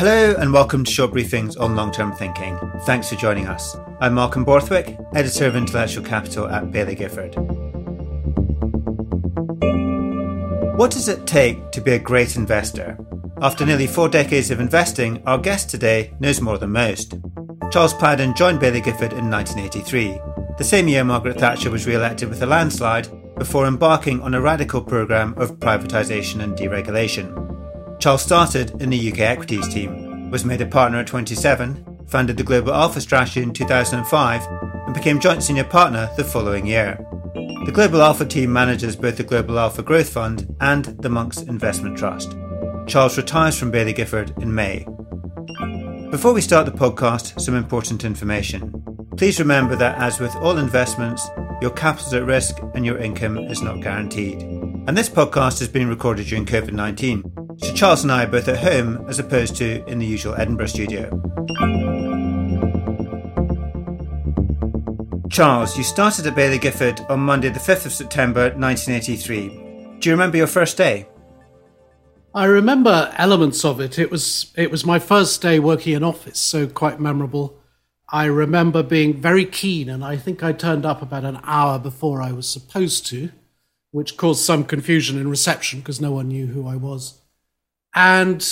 Hello and welcome to short briefings on long term thinking. Thanks for joining us. I'm Malcolm Borthwick, editor of intellectual capital at Baillie Gifford. What does it take to be a great investor? After nearly four decades of investing, our guest today knows more than most. Charles Plowden joined Baillie Gifford in 1983, the same year Margaret Thatcher was re elected with a landslide, before embarking on a radical programme of privatisation and deregulation. Charles started in the UK equities team, was made a partner at 27, founded the Global Alpha strategy in 2005, and became joint senior partner the following year. The Global Alpha team manages both the Global Alpha Growth Fund and the Monks Investment Trust. Charles retires from Baillie Gifford in May. Before we start the podcast, some important information. Please remember that, as with all investments, your capital is at risk and your income is not guaranteed. And this podcast has been recorded during COVID 19, so Charles and I are both at home as opposed to in the usual Edinburgh studio. Charles, you started at Baillie Gifford on Monday, the 5th of September 1983. Do you remember your first day? I remember elements of it. It was it was my first day working in office, so quite memorable. I remember being very keen, and I think I turned up about an hour before I was supposed to, which caused some confusion in reception because no one knew who I was. And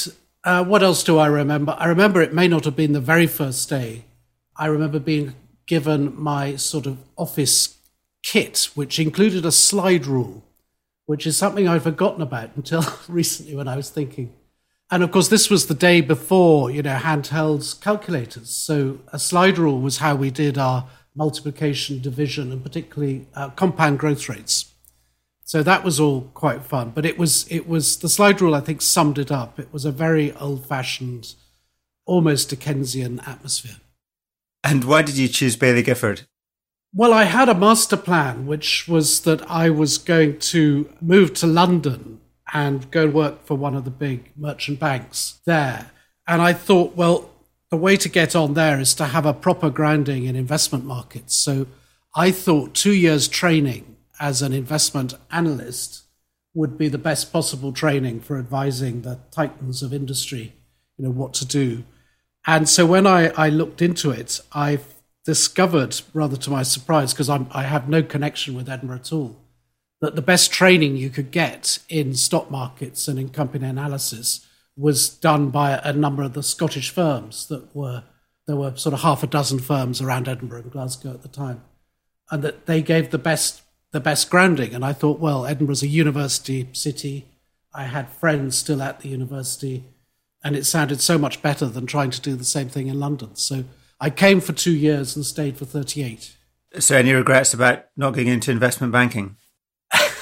uh, what else do I remember? I remember it may not have been the very first day. I remember being given my sort of office kit, which included a slide rule, which is something I'd forgotten about until recently when I was thinking. And of course, this was the day before, you know, handheld calculators. So a slide rule was how we did our multiplication, division, and particularly uh, compound growth rates. So that was all quite fun. But it was, it was the slide rule. I think summed it up. It was a very old-fashioned, almost Dickensian atmosphere. And why did you choose Baillie Gifford? Well, I had a master plan, which was that I was going to move to London and go work for one of the big merchant banks there. And I thought, well, the way to get on there is to have a proper grounding in investment markets. So I thought two years training as an investment analyst would be the best possible training for advising the titans of industry, you know, what to do. And so when I, I looked into it, I discovered, rather to my surprise, because I have no connection with Edinburgh at all, that the best training you could get in stock markets and in company analysis was done by a number of the Scottish firms that were there were sort of half a dozen firms around Edinburgh and Glasgow at the time, and that they gave the best the best grounding. And I thought, well, Edinburgh's a university city. I had friends still at the university and it sounded so much better than trying to do the same thing in London. So I came for two years and stayed for 38. So, any regrets about not getting into investment banking?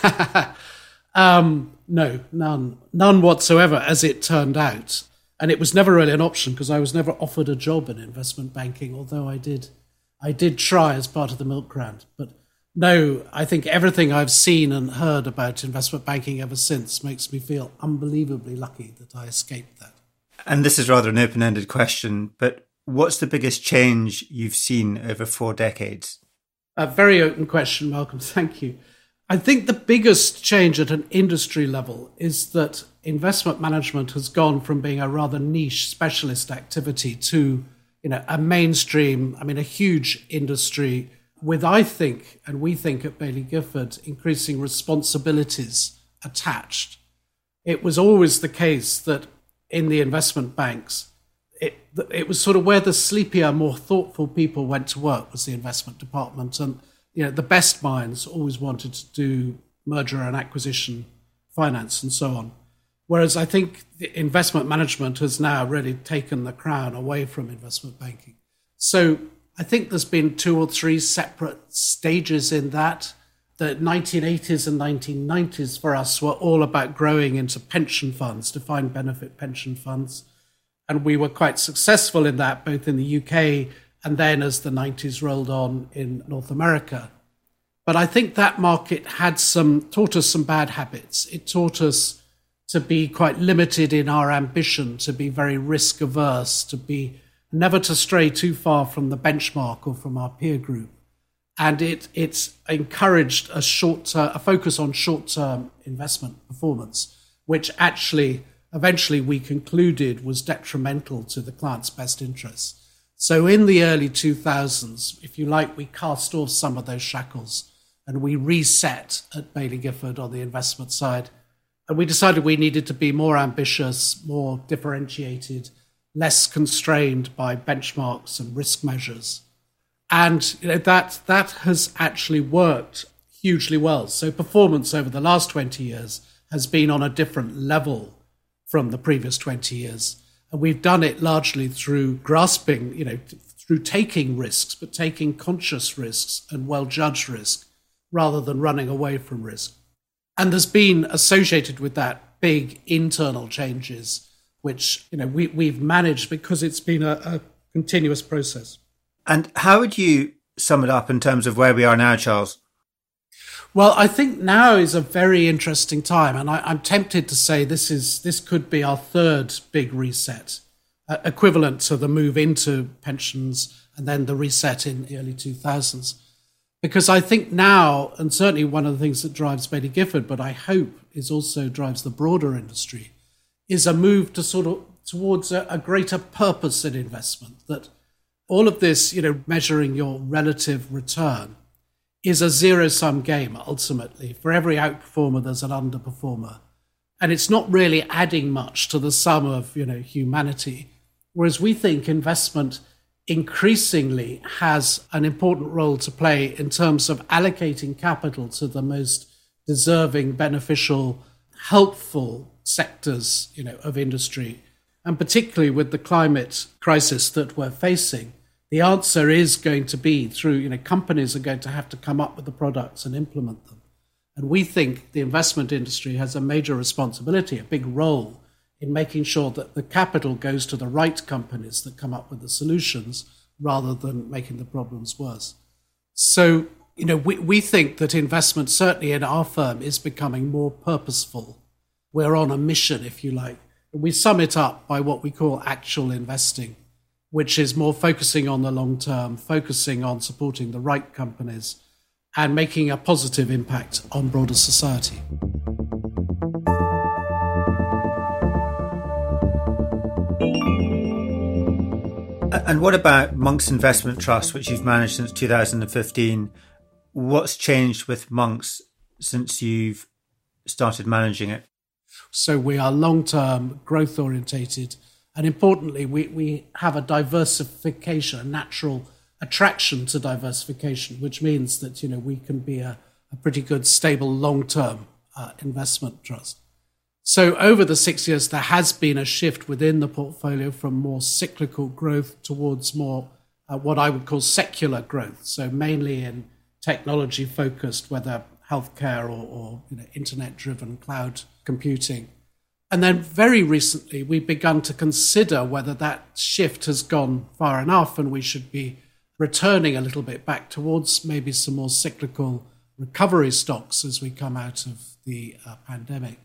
um, no, none. None whatsoever, as it turned out. And it was never really an option because I was never offered a job in investment banking, although I did, I did try as part of the milk round. But no, I think everything I've seen and heard about investment banking ever since makes me feel unbelievably lucky that I escaped that. And this is rather an open ended question, but what's the biggest change you've seen over four decades? A very open question, Malcolm. Thank you. I think the biggest change at an industry level is that investment management has gone from being a rather niche specialist activity to you know a mainstream i mean a huge industry with i think and we think at Baillie Gifford increasing responsibilities attached it was always the case that in the investment banks, it, it was sort of where the sleepier, more thoughtful people went to work was the investment department. And, you know, the best minds always wanted to do merger and acquisition finance and so on. Whereas I think the investment management has now really taken the crown away from investment banking. So I think there's been two or three separate stages in that the 1980s and 1990s for us were all about growing into pension funds, defined benefit pension funds. And we were quite successful in that, both in the UK and then as the 90s rolled on in North America. But I think that market had some, taught us some bad habits. It taught us to be quite limited in our ambition, to be very risk averse, to be never to stray too far from the benchmark or from our peer group and it it's encouraged a short a focus on short term investment performance, which actually eventually we concluded was detrimental to the client's best interests. So in the early 2000s, if you like, we cast off some of those shackles and we reset at Baillie Gifford on the investment side. And we decided we needed to be more ambitious, more differentiated, less constrained by benchmarks and risk measures. And you know, that, that has actually worked hugely well. So performance over the last 20 years has been on a different level from the previous 20 years. And we've done it largely through grasping, you know, through taking risks, but taking conscious risks and well judged risk rather than running away from risk. And there's been associated with that big internal changes, which, you know, we, we've managed because it's been a, a continuous process. And how would you sum it up in terms of where we are now, Charles? Well, I think now is a very interesting time, and I, am tempted to say this is this could be our third big reset, uh, equivalent to the move into pensions and then the reset in the early 2000s. Because I think now, and certainly one of the things that drives Baillie Gifford, but I hope is also drives the broader industry, is a move to sort of towards a, a greater purpose in investment. That all of this, you know, measuring your relative return is a zero sum game ultimately. For every outperformer, there's an underperformer. And it's not really adding much to the sum of you know, humanity. Whereas we think investment increasingly has an important role to play in terms of allocating capital to the most deserving, beneficial, helpful sectors you know, of industry. And particularly with the climate crisis that we're facing, the answer is going to be through, you know, companies are going to have to come up with the products and implement them. And we think the investment industry has a major responsibility, a big role in making sure that the capital goes to the right companies that come up with the solutions rather than making the problems worse. So, you know, we, we think that investment, certainly in our firm, is becoming more purposeful. We're on a mission, if you like. We sum it up by what we call actual investing which is more focusing on the long term, focusing on supporting the right companies, and making a positive impact on broader society. And what about Monk's Investment Trust, which you've managed since 2015? What's changed with Monk's since you've started managing it? So we are long term, growth orientated and importantly, we, we have a diversification, a natural attraction to diversification, which means that you know we can be a, a pretty good, stable, long-term uh, investment trust. So over the six years, there has been a shift within the portfolio from more cyclical growth towards more uh, what I would call secular growth. So mainly in technology focused, whether healthcare or, or you know, internet driven cloud computing. And then very recently, we've begun to consider whether that shift has gone far enough and we should be returning a little bit back towards maybe some more cyclical recovery stocks as we come out of the uh, pandemic.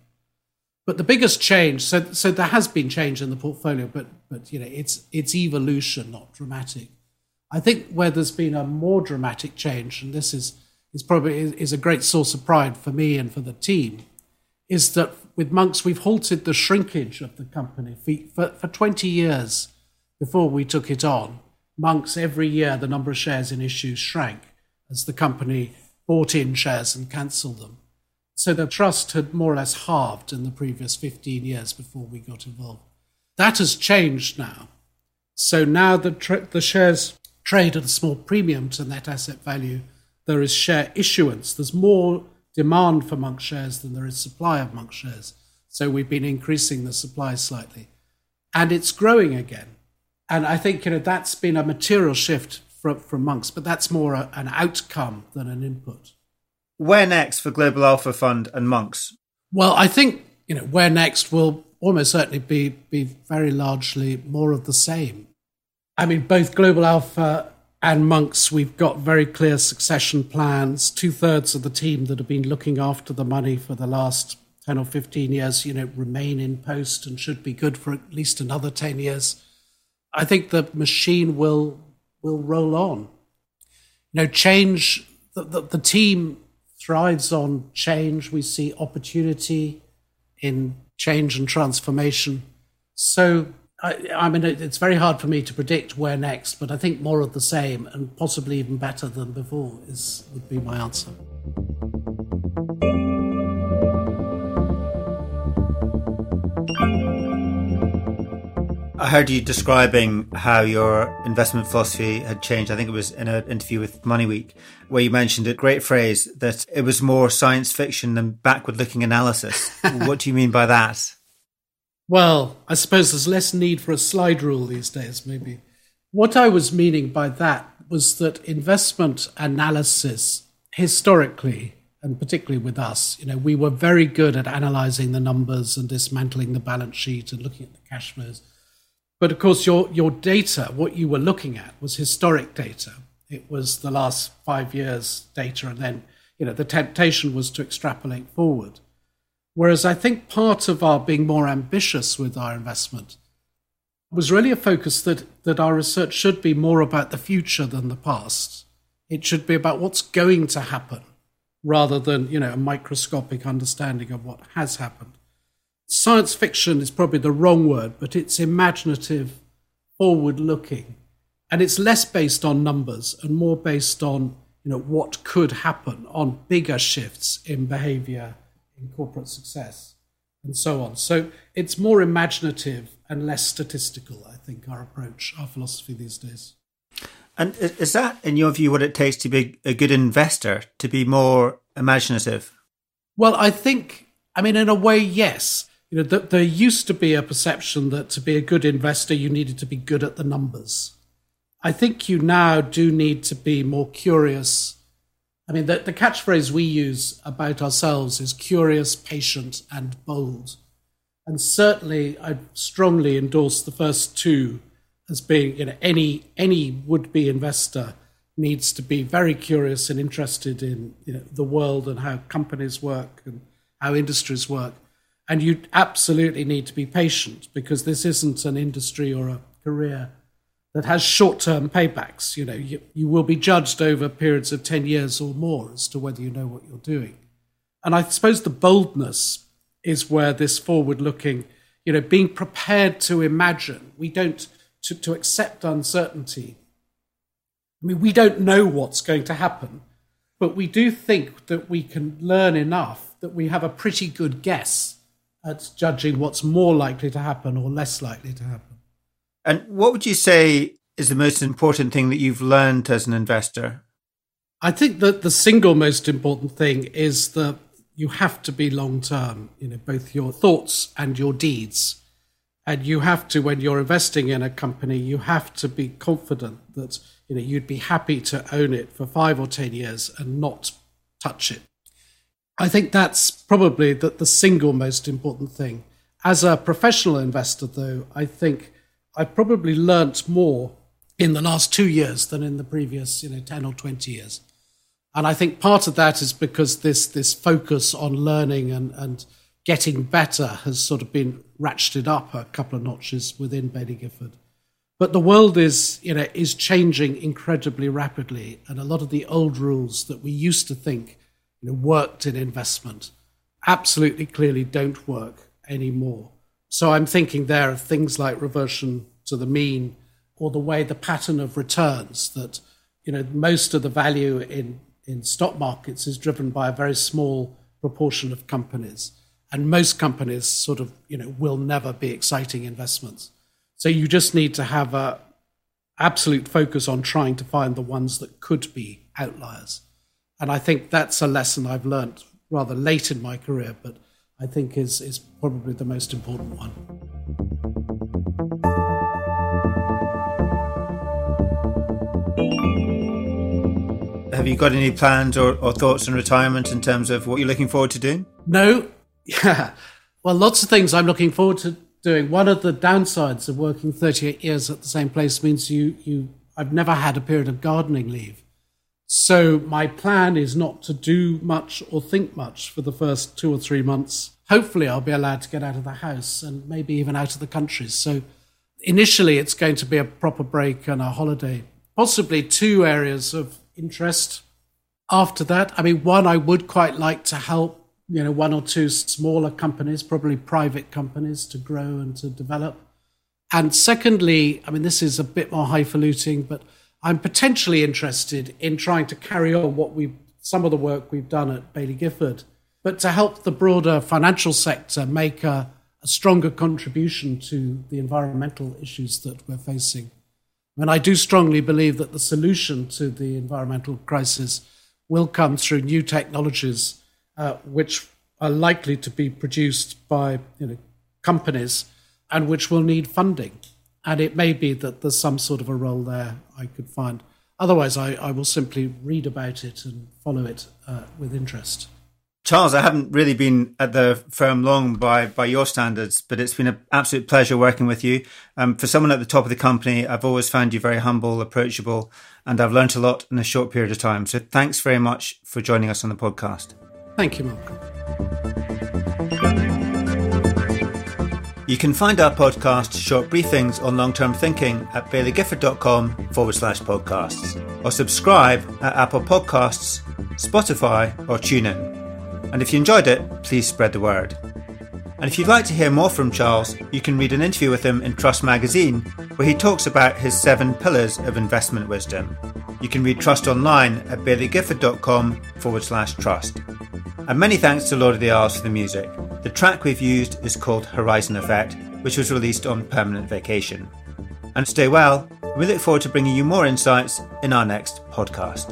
But the biggest change, so, so there has been change in the portfolio, but, but you know, it's, it's evolution, not dramatic. I think where there's been a more dramatic change, and this is, is probably is a great source of pride for me and for the team, is that with Monks, we've halted the shrinkage of the company for, for 20 years before we took it on. Monks, every year, the number of shares in issue shrank as the company bought in shares and cancelled them. So the trust had more or less halved in the previous 15 years before we got involved. That has changed now. So now the, the shares trade at a small premium to net asset value. There is share issuance. There's more demand for Monk shares than there is supply of Monk shares. So we've been increasing the supply slightly. And it's growing again. And I think you know that's been a material shift from, from Monks, but that's more a, an outcome than an input. Where next for Global Alpha Fund and Monks? Well, I think you know where next will almost certainly be be very largely more of the same. I mean, both Global Alpha and monks, we've got very clear succession plans. Two thirds of the team that have been looking after the money for the last 10 or 15 years, you know, remain in post and should be good for at least another 10 years. I think the machine will will roll on. You know, change, the, the, the team thrives on change. We see opportunity in change and transformation. So, I, I, mean, it's very hard for me to predict where next, but I think more of the same and possibly even better than before is would be my answer. I heard you describing how your investment philosophy had changed. I think it was in an interview with Money Week, where you mentioned a great phrase that it was more science fiction than backward looking analysis. what do you mean by that? Well, I suppose there's less need for a slide rule these days, maybe. What I was meaning by that was that investment analysis, historically, and particularly with us, you know, we were very good at analyzing the numbers and dismantling the balance sheet and looking at the cash flows. But of course, your, your data, what you were looking at was historic data. It was the last five years' data, and then you know the temptation was to extrapolate forward. Whereas I think part of our being more ambitious with our investment was really a focus that, that our research should be more about the future than the past. It should be about what's going to happen rather than, you know, a microscopic understanding of what has happened science fiction is probably the wrong word, but it's imaginative, forward looking. And it's less based on numbers and more based on you know, what could happen on bigger shifts in behavior, in corporate success, and so on. So it's more imaginative and less statistical, I think, our approach, our philosophy these days. And is that, in your view, what it takes to be a good investor, to be more imaginative? Well, I think, I mean, in a way, yes you know, th- there used to be a perception that to be a good investor, you needed to be good at the numbers. I think you now do need to be more curious. I mean, the, the catchphrase we use about ourselves is curious, patient, and bold. And certainly, I strongly endorse the first two as being, you know, any any would-be investor needs to be very curious and interested in you know, the world and how companies work and how industries work and you absolutely need to be patient because this isn't an industry or a career that has short term paybacks. You know, you, you will be judged over periods of 10 years or more as to whether you know what you're doing. And I suppose the boldness is where this forward looking, you know, being prepared to imagine, we don't, to, to accept uncertainty. I mean, we don't know what's going to happen, but we do think that we can learn enough that we have a pretty good guess at judging what's more likely to happen or less likely to happen. And what would you say is the most important thing that you've learned as an investor? I think that the single most important thing is that you have to be long term, you know, both your thoughts and your deeds. And you have to, when you're investing in a company, you have to be confident that you know you'd be happy to own it for five or ten years and not touch it. I think that's probably the, the single most important thing. As a professional investor, though, I think I probably learnt more in the last two years than in the previous, you know, 10 or 20 years. And I think part of that is because this, this focus on learning and, and getting better has sort of been ratcheted up a couple of notches within Baillie Gifford. But the world is, you know, is changing incredibly rapidly. And a lot of the old rules that we used to think you know, worked in investment absolutely clearly don't work anymore. So I'm thinking there of things like reversion to the mean or the way the pattern of returns that you know most of the value in in stock markets is driven by a very small proportion of companies. And most companies sort of you know will never be exciting investments. So you just need to have a absolute focus on trying to find the ones that could be outliers. And I think that's a lesson I've learned rather late in my career, but I think is, is probably the most important one. Have you got any plans or, or thoughts on retirement in terms of what you're looking forward to doing? No. Yeah. Well, lots of things I'm looking forward to doing. One of the downsides of working 38 years at the same place means you, you I've never had a period of gardening leave. So my plan is not to do much or think much for the first two or three months. Hopefully, I'll be allowed to get out of the house and maybe even out of the country. So initially, it's going to be a proper break and a holiday, possibly two areas of interest. After that, I mean, one, I would quite like to help you know, one or two smaller companies, probably private companies, to grow and to develop. And secondly, I mean, this is a bit more highfalutin, but I'm potentially interested in trying to carry on what we've some of the work we've done at Baillie Gifford, but to help the broader financial sector make a, a stronger contribution to the environmental issues that we're facing. And I do strongly believe that the solution to the environmental crisis will come through new technologies, uh, which are likely to be produced by you know, companies and which will need funding. And it may be that there's some sort of a role there I could find. Otherwise, I, I will simply read about it and follow it uh, with interest. Charles, I haven't really been at the firm long by by your standards, but it's been an absolute pleasure working with you. Um, for someone at the top of the company, I've always found you very humble, approachable, and I've learned a lot in a short period of time. So thanks very much for joining us on the podcast. Thank you, Malcolm. You can find our podcast, Short Briefings on Long Term Thinking, at bailliegifford.com forward slash podcasts, or subscribe at Apple Podcasts, Spotify, or TuneIn. And if you enjoyed it, please spread the word. And if you'd like to hear more from Charles, you can read an interview with him in Trust magazine, where he talks about his seven pillars of investment wisdom. You can read Trust online at bailliegifford.com forward slash trust. And many thanks to Lord of the Isles for the music. The track we've used is called Horizon Effect, which was released on Permanent Vacation. And stay well, we look forward to bringing you more insights in our next podcast.